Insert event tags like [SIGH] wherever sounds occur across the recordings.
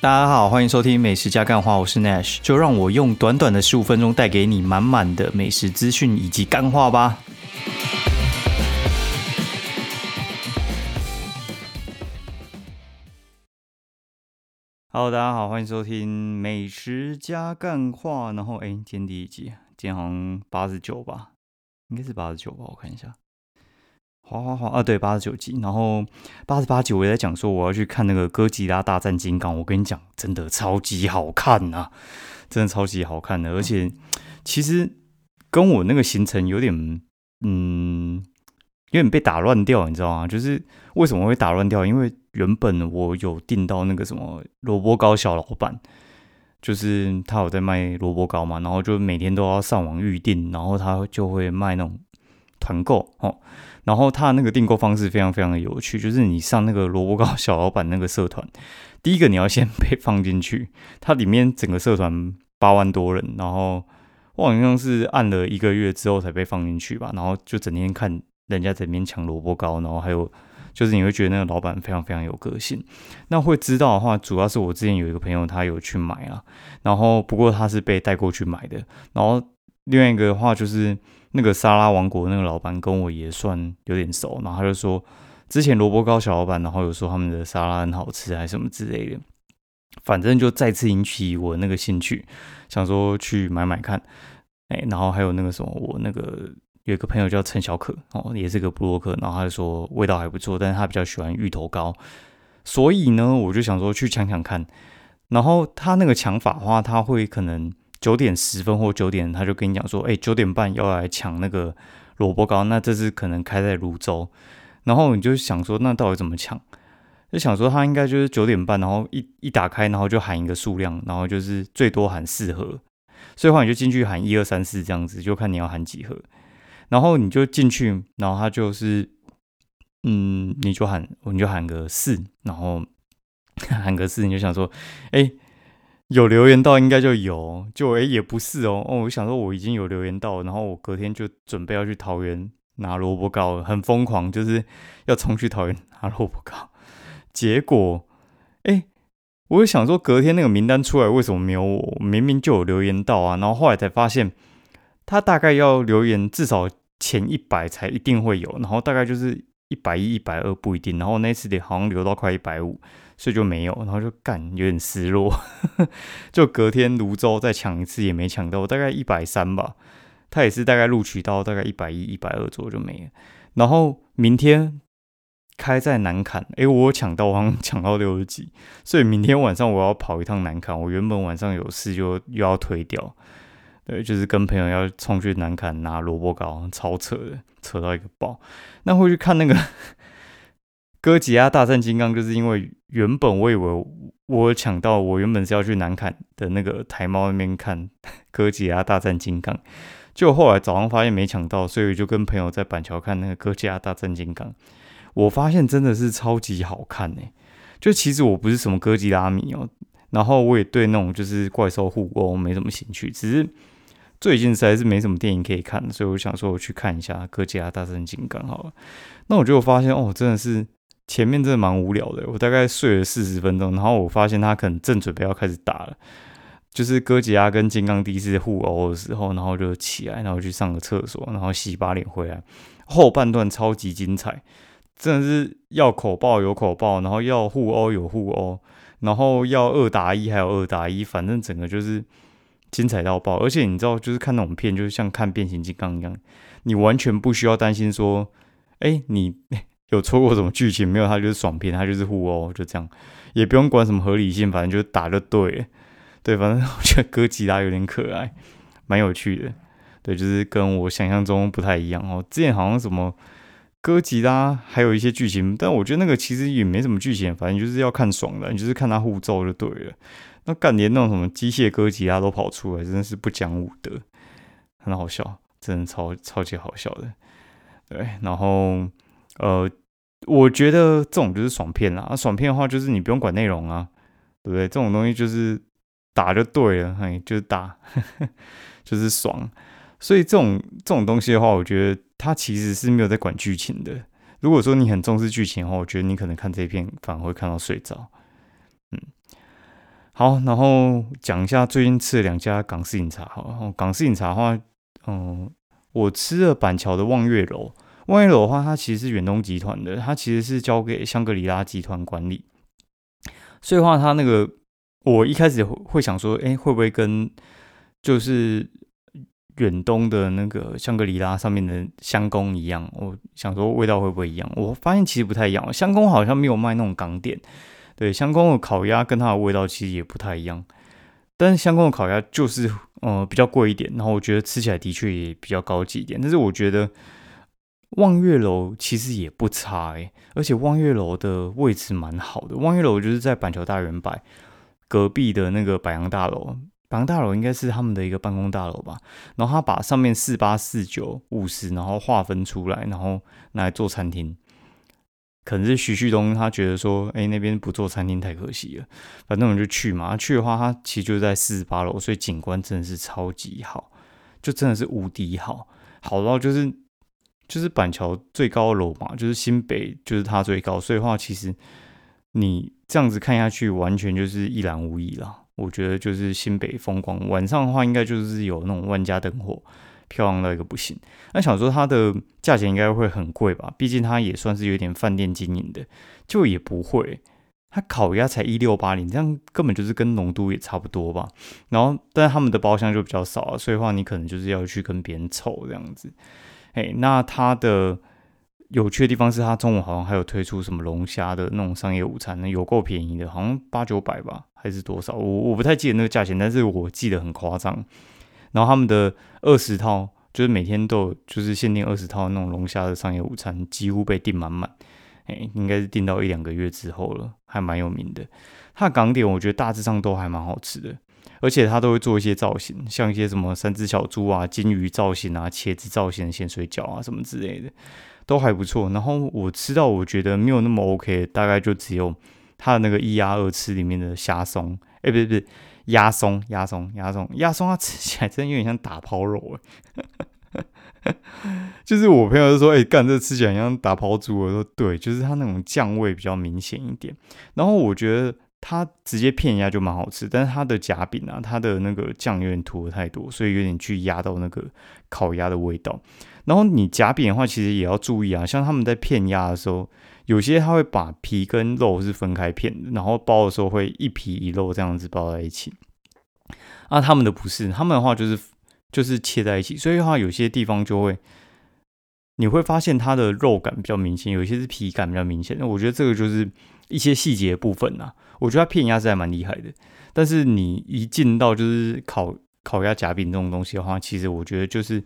大家好，欢迎收听《美食加干话》，我是 Nash，就让我用短短的十五分钟带给你满满的美食资讯以及干话吧。Hello，大家好，欢迎收听《美食加干话》，然后哎，今天第一集，今天好像八十九吧，应该是八十九吧，我看一下。哗哗哗啊！对，八十九集，然后八十八集我也在讲说我要去看那个哥吉拉大战金刚。我跟你讲，真的超级好看呐，真的超级好看的。而且其实跟我那个行程有点，嗯，有点被打乱掉，你知道吗？就是为什么会打乱掉？因为原本我有订到那个什么萝卜糕小老板，就是他有在卖萝卜糕嘛，然后就每天都要上网预定，然后他就会卖那种团购哦。然后他那个订购方式非常非常的有趣，就是你上那个萝卜糕小老板那个社团，第一个你要先被 [LAUGHS] 放进去，它里面整个社团八万多人，然后我好像是按了一个月之后才被放进去吧，然后就整天看人家在里面抢萝卜糕，然后还有就是你会觉得那个老板非常非常有个性。那会知道的话，主要是我之前有一个朋友他有去买啊，然后不过他是被带过去买的，然后另外一个的话就是。那个沙拉王国那个老板跟我也算有点熟，然后他就说，之前萝卜糕小老板，然后有说他们的沙拉很好吃，还什么之类的，反正就再次引起我那个兴趣，想说去买买看，哎，然后还有那个什么，我那个有一个朋友叫陈小可，哦，也是个布洛克，然后他就说味道还不错，但是他比较喜欢芋头糕，所以呢，我就想说去抢抢看，然后他那个抢法的话，他会可能。九点十分或九点，他就跟你讲说：“哎，九点半要来抢那个萝卜糕。”那这次可能开在泸州，然后你就想说：“那到底怎么抢？”就想说他应该就是九点半，然后一一打开，然后就喊一个数量，然后就是最多喊四盒，所以话你就进去喊一二三四这样子，就看你要喊几盒，然后你就进去，然后他就是，嗯，你就喊，你就喊个四，然后 [LAUGHS] 喊个四，你就想说：“哎。”有留言到应该就有，就诶也不是哦哦，我想说我已经有留言到，然后我隔天就准备要去桃园拿萝卜糕，很疯狂，就是要冲去桃园 [LAUGHS] 拿萝卜糕。结果哎，我就想说隔天那个名单出来为什么没有我？明明就有留言到啊，然后后来才发现他大概要留言至少前一百才一定会有，然后大概就是一百一、一百二不一定，然后那次得好像留到快一百五。所以就没有，然后就干有点失落，[LAUGHS] 就隔天泸州再抢一次也没抢到，大概一百三吧，他也是大概录取到大概一百一、一百二左右就没了。然后明天开在南坎，诶，我抢到，好像抢到六十几，所以明天晚上我要跑一趟南坎。我原本晚上有事就又要推掉，对，就是跟朋友要冲去南坎拿萝卜糕，超扯的，扯到一个爆。那会去看那个。哥吉拉大战金刚，就是因为原本我以为我抢到，我原本是要去南坎的那个台猫那边看哥吉拉大战金刚，就后来早上发现没抢到，所以就跟朋友在板桥看那个哥吉拉大战金刚。我发现真的是超级好看呢。就其实我不是什么哥吉拉迷哦，然后我也对那种就是怪兽互殴没什么兴趣，只是最近实在是没什么电影可以看，所以我想说我去看一下哥吉拉大战金刚好了。那我就发现哦，真的是。前面真的蛮无聊的，我大概睡了四十分钟，然后我发现他可能正准备要开始打了，就是哥吉拉跟金刚第一次互殴的时候，然后就起来，然后去上个厕所，然后洗把脸回来，后半段超级精彩，真的是要口爆有口爆，然后要互殴有互殴，然后要二打一还有二打一，反正整个就是精彩到爆，而且你知道，就是看那种片，就是像看变形金刚一样，你完全不需要担心说，哎，你。有错过什么剧情没有？它就是爽片，它就是互殴，就这样，也不用管什么合理性，反正就是打就对了。对，反正 [LAUGHS] 我觉得哥吉拉有点可爱，蛮有趣的。对，就是跟我想象中不太一样哦。之前好像什么哥吉拉还有一些剧情，但我觉得那个其实也没什么剧情，反正就是要看爽的，你就是看他互揍就对了。那干连那种什么机械哥吉拉都跑出来，真的是不讲武德，很好笑，真的超超级好笑的。对，然后。呃，我觉得这种就是爽片啦。啊爽片的话，就是你不用管内容啊，对不对？这种东西就是打就对了，嘿，就是打，[LAUGHS] 就是爽。所以这种这种东西的话，我觉得它其实是没有在管剧情的。如果说你很重视剧情的话，我觉得你可能看这一片反而会看到睡着。好，然后讲一下最近吃了两家港式饮茶。好，港式饮茶的话，嗯，我吃了板桥的望月楼。望月楼的话，它其实是远东集团的，它其实是交给香格里拉集团管理。所以话，它那个我一开始会想说，哎，会不会跟就是远东的那个香格里拉上面的香宫一样？我想说味道会不会一样？我发现其实不太一样，香宫好像没有卖那种港点。对，香宫的烤鸭跟它的味道其实也不太一样，但是香宫的烤鸭就是呃比较贵一点，然后我觉得吃起来的确也比较高级一点。但是我觉得望月楼其实也不差诶，而且望月楼的位置蛮好的。望月楼就是在板桥大圆柏隔壁的那个百洋大楼，百洋大楼应该是他们的一个办公大楼吧。然后他把上面四八四九五十，然后划分出来，然后来做餐厅。可能是徐旭东，他觉得说，哎，那边不做餐厅太可惜了。反正我们就去嘛，去的话，他其实就在四十八楼，所以景观真的是超级好，就真的是无敌好，好到就是就是板桥最高楼嘛，就是新北就是它最高，所以话其实你这样子看下去，完全就是一览无遗了。我觉得就是新北风光，晚上的话应该就是有那种万家灯火。漂亮到一个不行，那想说它的价钱应该会很贵吧？毕竟它也算是有点饭店经营的，就也不会。它烤鸭才一六八零，这样根本就是跟浓度也差不多吧。然后，但他们的包厢就比较少啊，所以话你可能就是要去跟别人凑这样子。哎，那它的有趣的地方是，它中午好像还有推出什么龙虾的那种商业午餐，那有够便宜的，好像八九百吧，还是多少？我我不太记得那个价钱，但是我记得很夸张。然后他们的二十套就是每天都有，就是限定二十套那种龙虾的商业午餐，几乎被订满满。哎，应该是订到一两个月之后了，还蛮有名的。它的港点我觉得大致上都还蛮好吃的，而且它都会做一些造型，像一些什么三只小猪啊、金鱼造型啊、茄子造型的咸水饺啊什么之类的，都还不错。然后我吃到我觉得没有那么 OK，大概就只有它的那个一鸭二吃里面的虾松。哎，不是不是。鸭松，鸭松，鸭松，鸭松，它吃起来真的有点像打抛肉哎，[LAUGHS] 就是我朋友就说，哎，干这吃起来像打抛猪。我说对，就是它那种酱味比较明显一点。然后我觉得它直接片鸭就蛮好吃，但是它的夹饼啊，它的那个酱有点涂的太多，所以有点去压到那个烤鸭的味道。然后你夹饼的话，其实也要注意啊，像他们在片鸭的时候。有些他会把皮跟肉是分开片，然后包的时候会一皮一肉这样子包在一起。啊，他们的不是，他们的话就是就是切在一起，所以的话有些地方就会你会发现它的肉感比较明显，有些是皮感比较明显。那我觉得这个就是一些细节部分呐。我觉得它片鸭是还蛮厉害的，但是你一进到就是烤烤鸭夹饼这种东西的话，其实我觉得就是。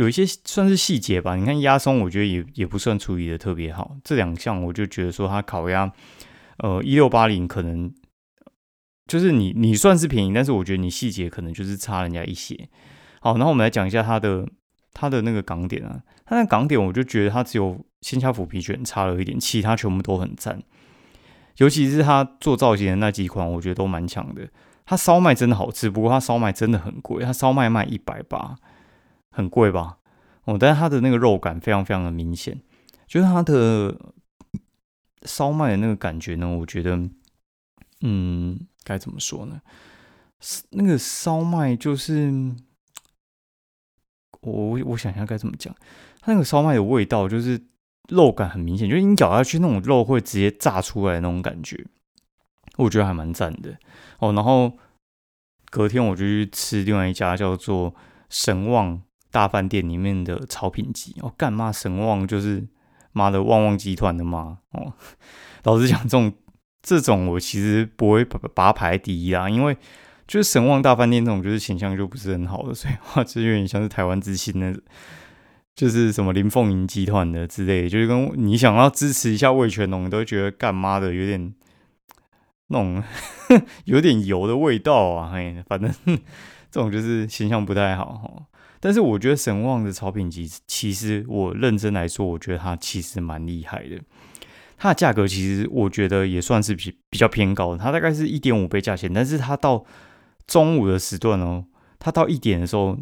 有一些算是细节吧，你看鸭松，我觉得也也不算处理的特别好。这两项我就觉得说，它烤鸭，呃，一六八零可能就是你你算是便宜，但是我觉得你细节可能就是差人家一些。好，然后我们来讲一下它的它的那个港点啊，它的港点我就觉得它只有鲜虾腐皮卷差了一点，其他全部都很赞。尤其是它做造型的那几款，我觉得都蛮强的。它烧麦真的好吃，不过它烧麦真的很贵，它烧麦卖一百八。很贵吧？哦，但是它的那个肉感非常非常的明显，就是它的烧麦的那个感觉呢，我觉得，嗯，该怎么说呢？那个烧麦就是，我我想一下该怎么讲，它那个烧麦的味道就是肉感很明显，就是你咬下去那种肉会直接炸出来那种感觉，我觉得还蛮赞的哦。然后隔天我就去吃另外一家叫做神旺。大饭店里面的超品集哦，干嘛神旺就是妈的旺旺集团的嘛哦。[LAUGHS] 老实讲，这种这种我其实不会把把它排第一啦，因为就是神旺大饭店这种就是形象就不是很好的，所以话就有点像是台湾之星的，就是什么林凤营集团的之类，就是跟你想要支持一下味全龙，都觉得干妈的有点那种 [LAUGHS] 有点油的味道啊，嘿，反正这种就是形象不太好哈。但是我觉得神旺的草品集，其实我认真来说，我觉得它其实蛮厉害的。它的价格其实我觉得也算是比比较偏高的，它大概是一点五倍价钱。但是它到中午的时段哦，它到一点的时候，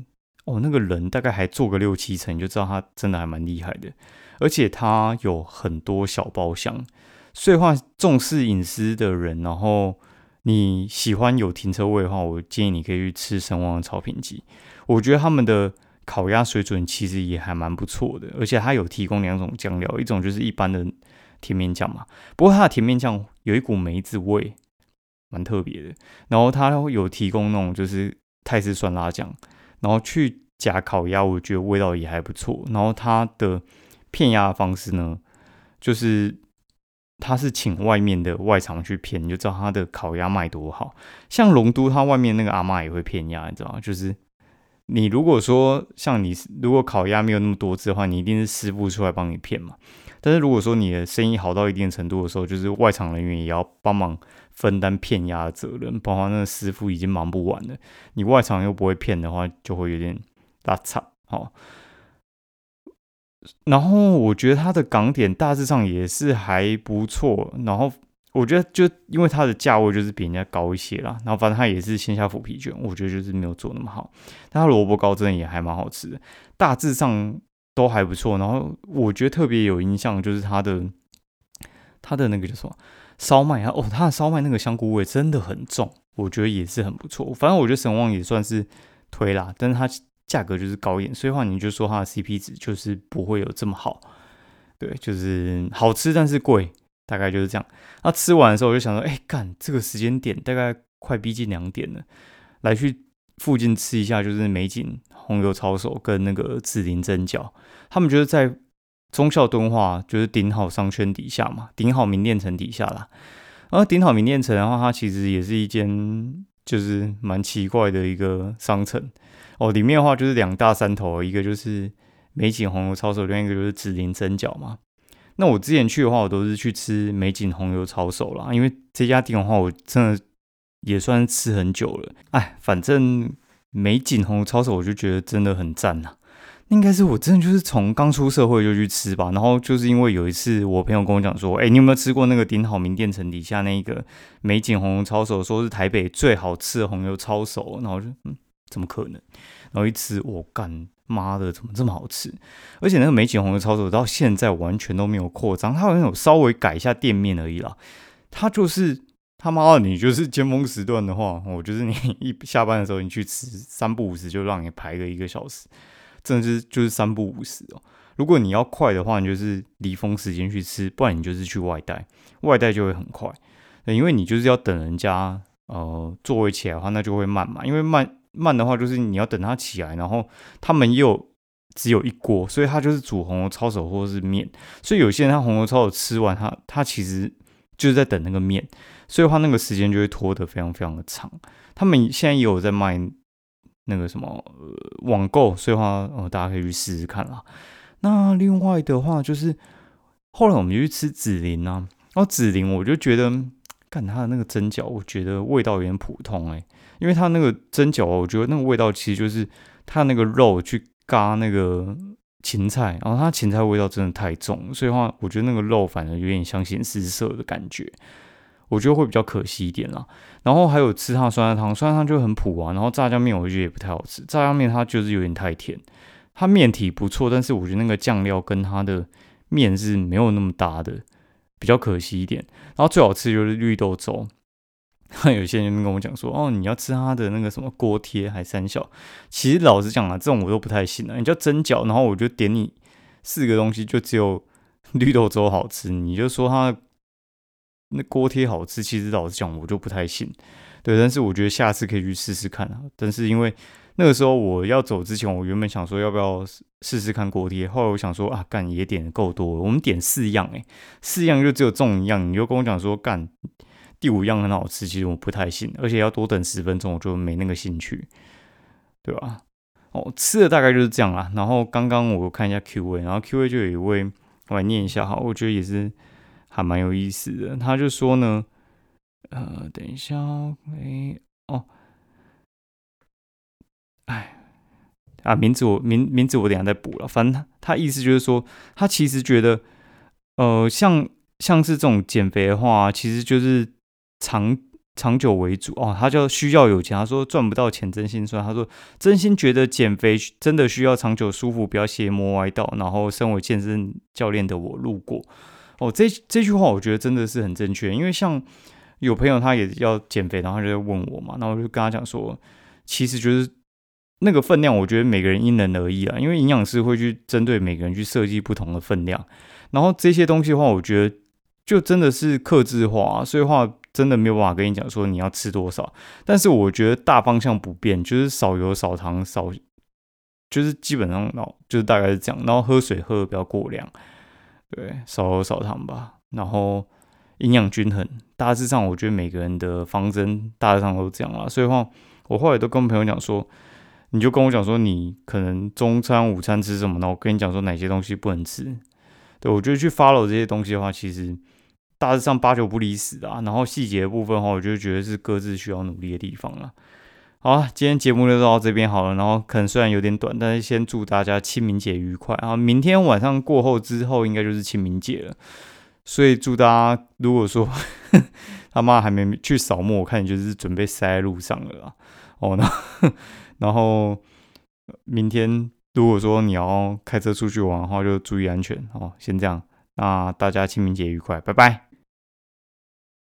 哦，那个人大概还坐个六七成，你就知道它真的还蛮厉害的。而且它有很多小包厢，所以话重视隐私的人，然后。你喜欢有停车位的话，我建议你可以去吃神旺的草坪鸡。我觉得他们的烤鸭水准其实也还蛮不错的，而且它有提供两种酱料，一种就是一般的甜面酱嘛，不过它的甜面酱有一股梅子味，蛮特别的。然后它有提供那种就是泰式酸辣酱，然后去夹烤鸭，我觉得味道也还不错。然后它的片鸭的方式呢，就是。他是请外面的外场去骗，你就知道他的烤鸭卖多好。像龙都，他外面那个阿妈也会骗鸭，你知道吗？就是你如果说像你如果烤鸭没有那么多只的话，你一定是师傅出来帮你骗嘛。但是如果说你的生意好到一定程度的时候，就是外场人员也要帮忙分担骗鸭的责任，不然那个师傅已经忙不完了。你外场又不会骗的话，就会有点拉差，好。然后我觉得它的港点大致上也是还不错，然后我觉得就因为它的价位就是比人家高一些啦，然后反正它也是线下腐皮卷，我觉得就是没有做那么好，但它萝卜糕真的也还蛮好吃的，大致上都还不错。然后我觉得特别有印象就是它的它的那个叫什么烧麦啊，哦，它的烧麦那个香菇味真的很重，我觉得也是很不错。反正我觉得神旺也算是推啦，但是它。价格就是高一点，所以话你就说它的 CP 值就是不会有这么好，对，就是好吃但是贵，大概就是这样。那吃完的时候我就想说，哎，干这个时间点大概快逼近两点了，来去附近吃一下，就是美景红油抄手跟那个紫林蒸饺，他们就是在忠孝敦化，就是顶好商圈底下嘛，顶好名店城底下啦。然后顶好名店城的话，它其实也是一间就是蛮奇怪的一个商城。哦，里面的话就是两大山头，一个就是美景红油抄手，另外一个就是紫林蒸饺嘛。那我之前去的话，我都是去吃美景红油抄手啦，因为这家店的话，我真的也算是吃很久了。哎，反正美景红油抄手，我就觉得真的很赞呐。应该是我真的就是从刚出社会就去吃吧，然后就是因为有一次我朋友跟我讲说，哎，你有没有吃过那个顶好名店城底下那个美景红油抄手，说是台北最好吃的红油抄手，然后就嗯。怎么可能？然后一吃，我干妈的，怎么这么好吃？而且那个美景红的操作到现在完全都没有扩张，它好像有稍微改一下店面而已啦。它就是他妈的，你就是尖峰时段的话，我就是你一下班的时候你去吃三不五十就让你排个一个小时，真的是就是三不五十哦。如果你要快的话，你就是离峰时间去吃，不然你就是去外带，外带就会很快。因为你就是要等人家呃座位起来的话，那就会慢嘛，因为慢。慢的话就是你要等它起来，然后他们又只有一锅，所以他就是煮红油抄手或者是面。所以有些人他红油抄手吃完，他他其实就是在等那个面，所以话那个时间就会拖得非常非常的长。他们现在也有在卖那个什么网购，所以话呃大家可以去试试看啦。那另外的话就是后来我们就去吃紫林啊，然后紫林我就觉得干它的那个蒸饺，我觉得味道有点普通哎。因为它那个蒸饺，我觉得那个味道其实就是它那个肉去嘎那个芹菜，然后它芹菜味道真的太重，所以话我觉得那个肉反而有点相形失色的感觉，我觉得会比较可惜一点啦。然后还有吃它酸菜汤，酸菜汤就很普啊。然后炸酱面我觉得也不太好吃，炸酱面它就是有点太甜，它面体不错，但是我觉得那个酱料跟它的面是没有那么搭的，比较可惜一点。然后最好吃就是绿豆粥。那 [LAUGHS] 有些人跟我讲说，哦，你要吃他的那个什么锅贴还三小，其实老实讲啊，这种我都不太信啊。你叫蒸饺，然后我就点你四个东西，就只有绿豆粥好吃，你就说他那锅贴好吃，其实老实讲我就不太信。对，但是我觉得下次可以去试试看啊。但是因为那个时候我要走之前，我原本想说要不要试试看锅贴，后来我想说啊，干也点够多了，我们点四样，诶，四样就只有中一样，你就跟我讲说干。第五样很好吃，其实我不太信，而且要多等十分钟，我就没那个兴趣，对吧？哦，吃的大概就是这样啦。然后刚刚我看一下 Q&A，然后 Q&A 就有一位，我来念一下哈，我觉得也是还蛮有意思的。他就说呢，呃，等一下，哎，哦，哎，啊，名字我名名字我等下再补了。反正他他意思就是说，他其实觉得，呃，像像是这种减肥的话，其实就是。长长久为主哦，他就需要有钱。他说赚不到钱真心酸。他说真心觉得减肥真的需要长久舒服，不要邪魔歪道。然后身为健身教练的我路过哦，这这句话我觉得真的是很正确。因为像有朋友他也要减肥，然后就在问我嘛，然后我就跟他讲说，其实就是那个分量，我觉得每个人因人而异啊，因为营养师会去针对每个人去设计不同的分量，然后这些东西的话，我觉得就真的是克制化，所以话真的没有办法跟你讲说你要吃多少，但是我觉得大方向不变，就是少油少糖少，就是基本上哦，就是大概是这样，然后喝水喝的不要过量，对，少油少糖吧，然后。营养均衡，大致上我觉得每个人的方针大致上都这样啦。所以话，我后来都跟朋友讲说，你就跟我讲说，你可能中餐、午餐吃什么，呢我跟你讲说哪些东西不能吃。对我觉得去 follow 这些东西的话，其实大致上八九不离十啊。然后细节部分的话，我就觉得是各自需要努力的地方了。好，今天节目就到这边好了。然后可能虽然有点短，但是先祝大家清明节愉快啊！明天晚上过后之后，应该就是清明节了。所以祝大家，如果说 [LAUGHS] 他妈还没去扫墓，我看你就是准备塞在路上了啦。哦，那然后明天如果说你要开车出去玩的话，就注意安全哦。先这样，那大家清明节愉快，拜拜。